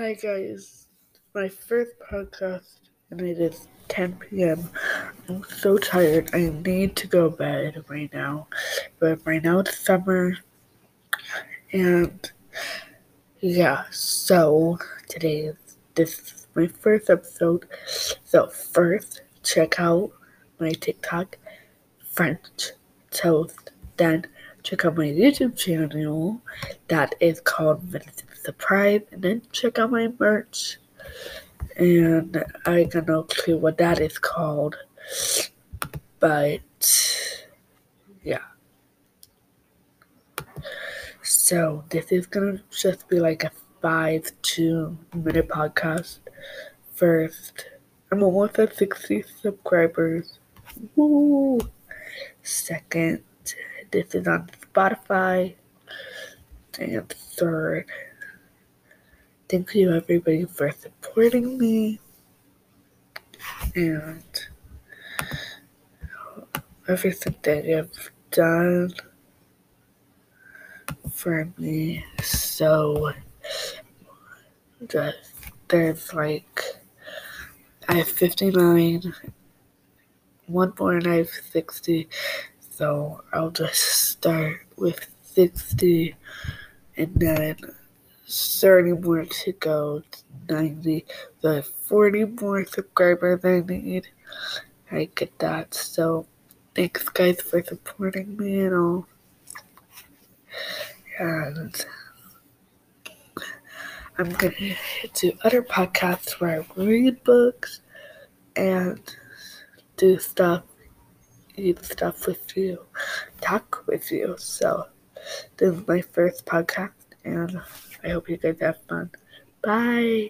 Hi guys, my first podcast and it is 10 p.m. I'm so tired. I need to go to bed right now. But right now it's summer and yeah, so today is this is my first episode. So first check out my TikTok French Toast. Then check out my YouTube channel that is called Vincent Surprise, and then check out my merch. And I got no clue what that is called, but yeah. So this is gonna just be like a five two minute podcast. First, I'm almost at sixty subscribers. Woo! Second, this is on Spotify. And third, thank you everybody for supporting me. And everything that you've done for me. So, just, there's like, I have 59, one more and I have 60. So I'll just start with 60 and then 30 more to go to 90. The 40 more subscribers I need. I get that. So thanks guys for supporting me and all. And I'm gonna do other podcasts where I read books and do stuff stuff with you, talk with you. So, this is my first podcast, and I hope you guys have fun. Bye.